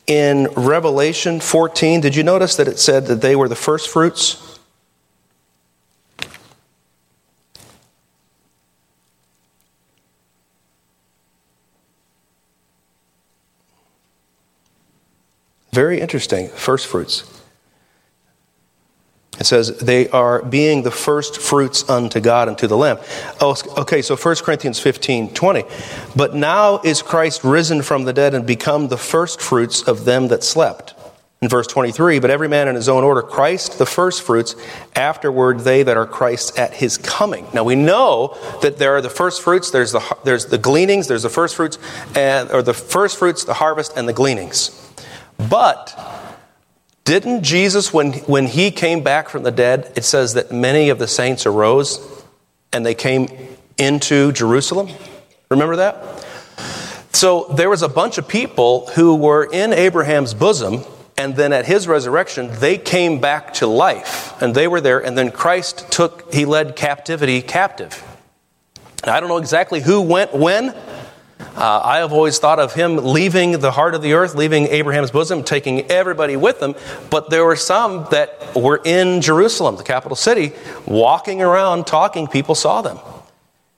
in Revelation 14, did you notice that it said that they were the first fruits? Very interesting. First fruits. It says, they are being the first fruits unto God and to the Lamb. Oh, okay, so 1 Corinthians 15 20. But now is Christ risen from the dead and become the first fruits of them that slept. In verse 23, but every man in his own order, Christ the first fruits, afterward they that are Christ at his coming. Now we know that there are the first fruits, there's the, there's the gleanings, there's the first fruits, and, or the first fruits, the harvest, and the gleanings. But didn't Jesus, when, when he came back from the dead, it says that many of the saints arose and they came into Jerusalem? Remember that? So there was a bunch of people who were in Abraham's bosom, and then at his resurrection, they came back to life, and they were there, and then Christ took, he led captivity captive. I don't know exactly who went when, uh, I have always thought of him leaving the heart of the earth, leaving Abraham's bosom, taking everybody with him. But there were some that were in Jerusalem, the capital city, walking around talking. People saw them.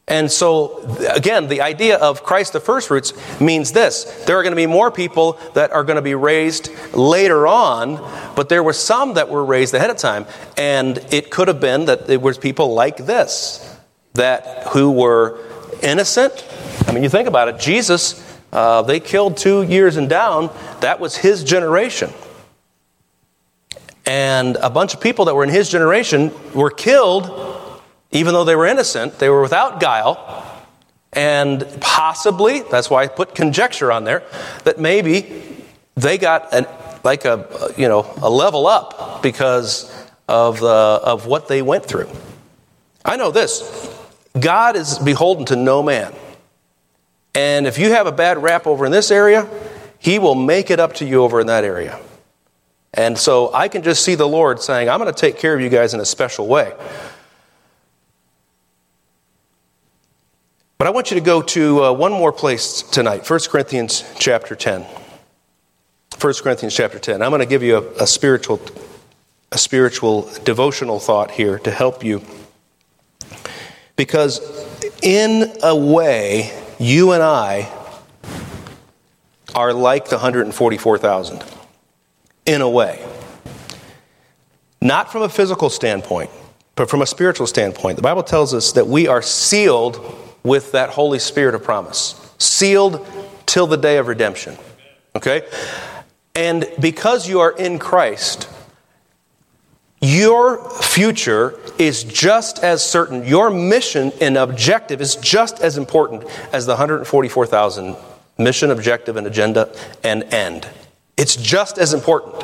And so, again, the idea of Christ the first fruits means this there are going to be more people that are going to be raised later on, but there were some that were raised ahead of time. And it could have been that it was people like this that who were innocent I mean, you think about it, Jesus, uh, they killed two years and down. That was his generation. And a bunch of people that were in his generation were killed, even though they were innocent. They were without guile. And possibly, that's why I put conjecture on there, that maybe they got an, like a, you know, a level up because of, the, of what they went through. I know this God is beholden to no man. And if you have a bad rap over in this area, he will make it up to you over in that area. And so I can just see the Lord saying, I'm going to take care of you guys in a special way. But I want you to go to uh, one more place tonight 1 Corinthians chapter 10. 1 Corinthians chapter 10. I'm going to give you a, a spiritual, a spiritual devotional thought here to help you. Because, in a way, you and I are like the 144,000 in a way. Not from a physical standpoint, but from a spiritual standpoint. The Bible tells us that we are sealed with that Holy Spirit of promise, sealed till the day of redemption. Okay? And because you are in Christ, your future is just as certain. Your mission and objective is just as important as the 144,000 mission, objective, and agenda and end. It's just as important.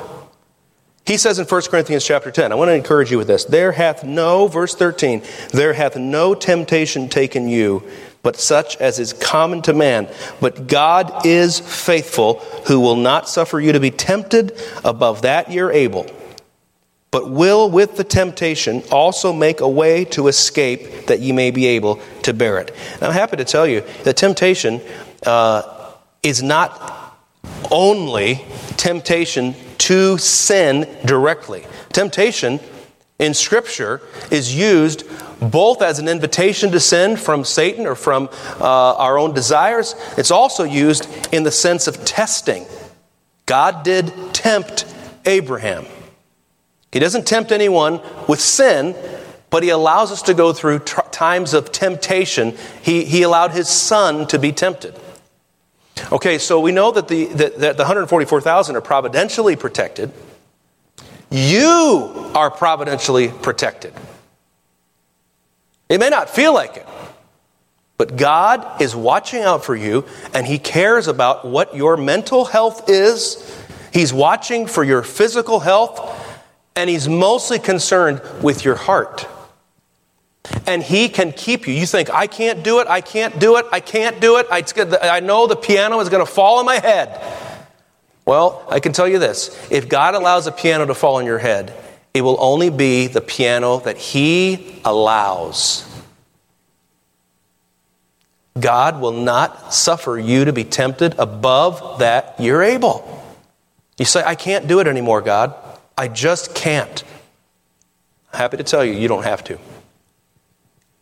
He says in 1 Corinthians chapter 10, I want to encourage you with this. There hath no, verse 13, there hath no temptation taken you, but such as is common to man. But God is faithful, who will not suffer you to be tempted above that you're able but will with the temptation also make a way to escape that ye may be able to bear it. And I'm happy to tell you that temptation uh, is not only temptation to sin directly. Temptation in Scripture is used both as an invitation to sin from Satan or from uh, our own desires. It's also used in the sense of testing. God did tempt Abraham. He doesn't tempt anyone with sin, but he allows us to go through t- times of temptation. He, he allowed his son to be tempted. Okay, so we know that the, that, that the 144,000 are providentially protected. You are providentially protected. It may not feel like it, but God is watching out for you and He cares about what your mental health is. He's watching for your physical health and he's mostly concerned with your heart. And he can keep you. You think, I can't do it, I can't do it, I can't do it, I, know the piano is going to fall on my head. Well, I can tell you this if God allows a piano to fall on your head, it will only be the piano that he allows. God will not suffer you to be tempted above that you're able. You say, I can't do it anymore, God. I just can't. Happy to tell you, you don't have to.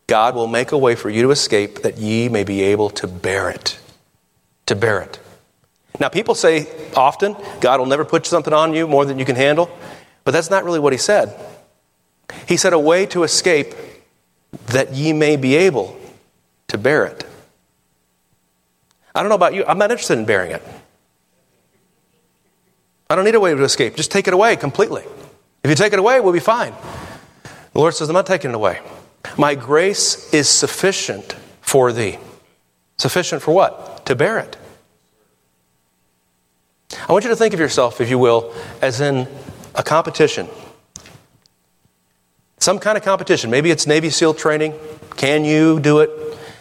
God will make a way for you to escape that ye may be able to bear it. To bear it. Now, people say often, God will never put something on you more than you can handle, but that's not really what he said. He said, A way to escape that ye may be able to bear it. I don't know about you, I'm not interested in bearing it. I don't need a way to escape. Just take it away completely. If you take it away, we'll be fine. The Lord says, I'm not taking it away. My grace is sufficient for thee. Sufficient for what? To bear it. I want you to think of yourself, if you will, as in a competition. Some kind of competition. Maybe it's Navy SEAL training. Can you do it?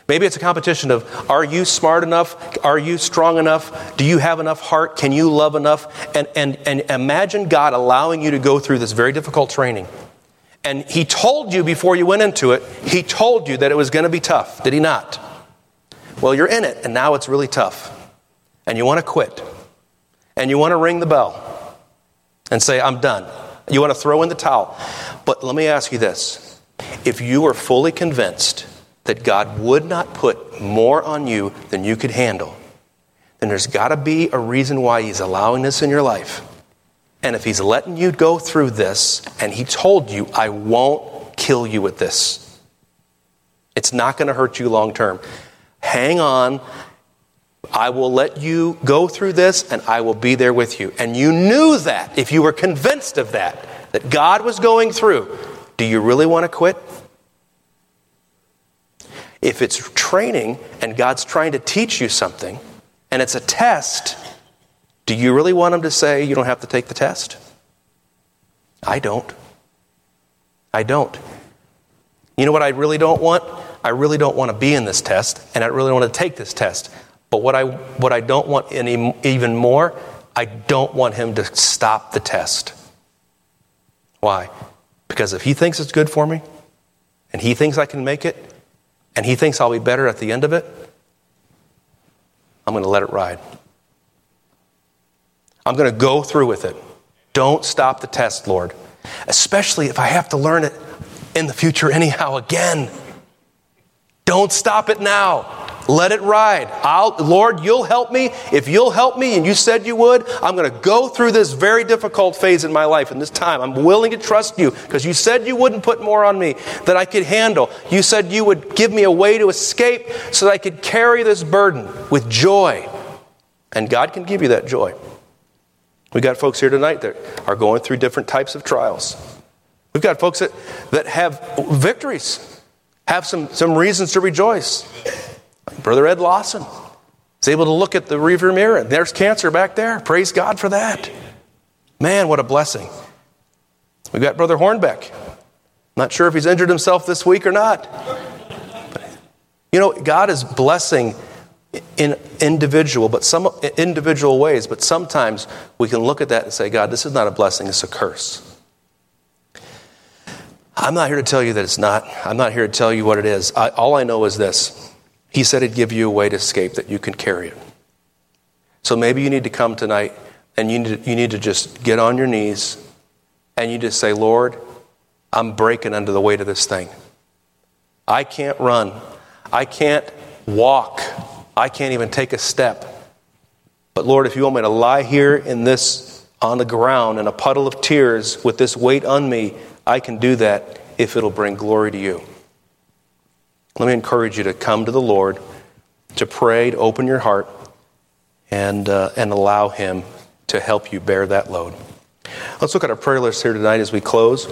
Maybe it's a competition of are you smart enough? Are you strong enough? Do you have enough heart? Can you love enough? And, and, and imagine God allowing you to go through this very difficult training. And He told you before you went into it, He told you that it was going to be tough, did He not? Well, you're in it, and now it's really tough. And you want to quit. And you want to ring the bell and say, I'm done. You want to throw in the towel. But let me ask you this if you are fully convinced that God would not put more on you than you could handle, then there's got to be a reason why He's allowing this in your life. And if He's letting you go through this and He told you, I won't kill you with this, it's not going to hurt you long term. Hang on. I will let you go through this and I will be there with you. And you knew that if you were convinced of that, that God was going through. Do you really want to quit? If it's training and God's trying to teach you something and it's a test, do you really want Him to say you don't have to take the test? I don't. I don't. You know what I really don't want? I really don't want to be in this test and I really don't want to take this test. But what I, what I don't want any, even more, I don't want Him to stop the test. Why? Because if He thinks it's good for me and He thinks I can make it, and he thinks I'll be better at the end of it, I'm going to let it ride. I'm going to go through with it. Don't stop the test, Lord. Especially if I have to learn it in the future anyhow again. Don't stop it now. Let it ride. I'll, Lord, you'll help me. If you'll help me, and you said you would, I'm going to go through this very difficult phase in my life in this time. I'm willing to trust you because you said you wouldn't put more on me that I could handle. You said you would give me a way to escape so that I could carry this burden with joy. And God can give you that joy. We've got folks here tonight that are going through different types of trials. We've got folks that, that have victories, have some, some reasons to rejoice. Brother Ed Lawson is able to look at the rearview mirror and there's cancer back there. Praise God for that. Man, what a blessing. We've got Brother Hornbeck. Not sure if he's injured himself this week or not. You know, God is blessing in individual, but some individual ways, but sometimes we can look at that and say, God, this is not a blessing, it's a curse. I'm not here to tell you that it's not. I'm not here to tell you what it is. I, all I know is this he said he'd give you a way to escape that you can carry it. So maybe you need to come tonight and you need to, you need to just get on your knees and you just say, Lord, I'm breaking under the weight of this thing. I can't run. I can't walk. I can't even take a step. But Lord, if you want me to lie here in this on the ground in a puddle of tears with this weight on me, I can do that if it'll bring glory to you. Let me encourage you to come to the Lord, to pray, to open your heart, and, uh, and allow Him to help you bear that load. Let's look at our prayer list here tonight as we close.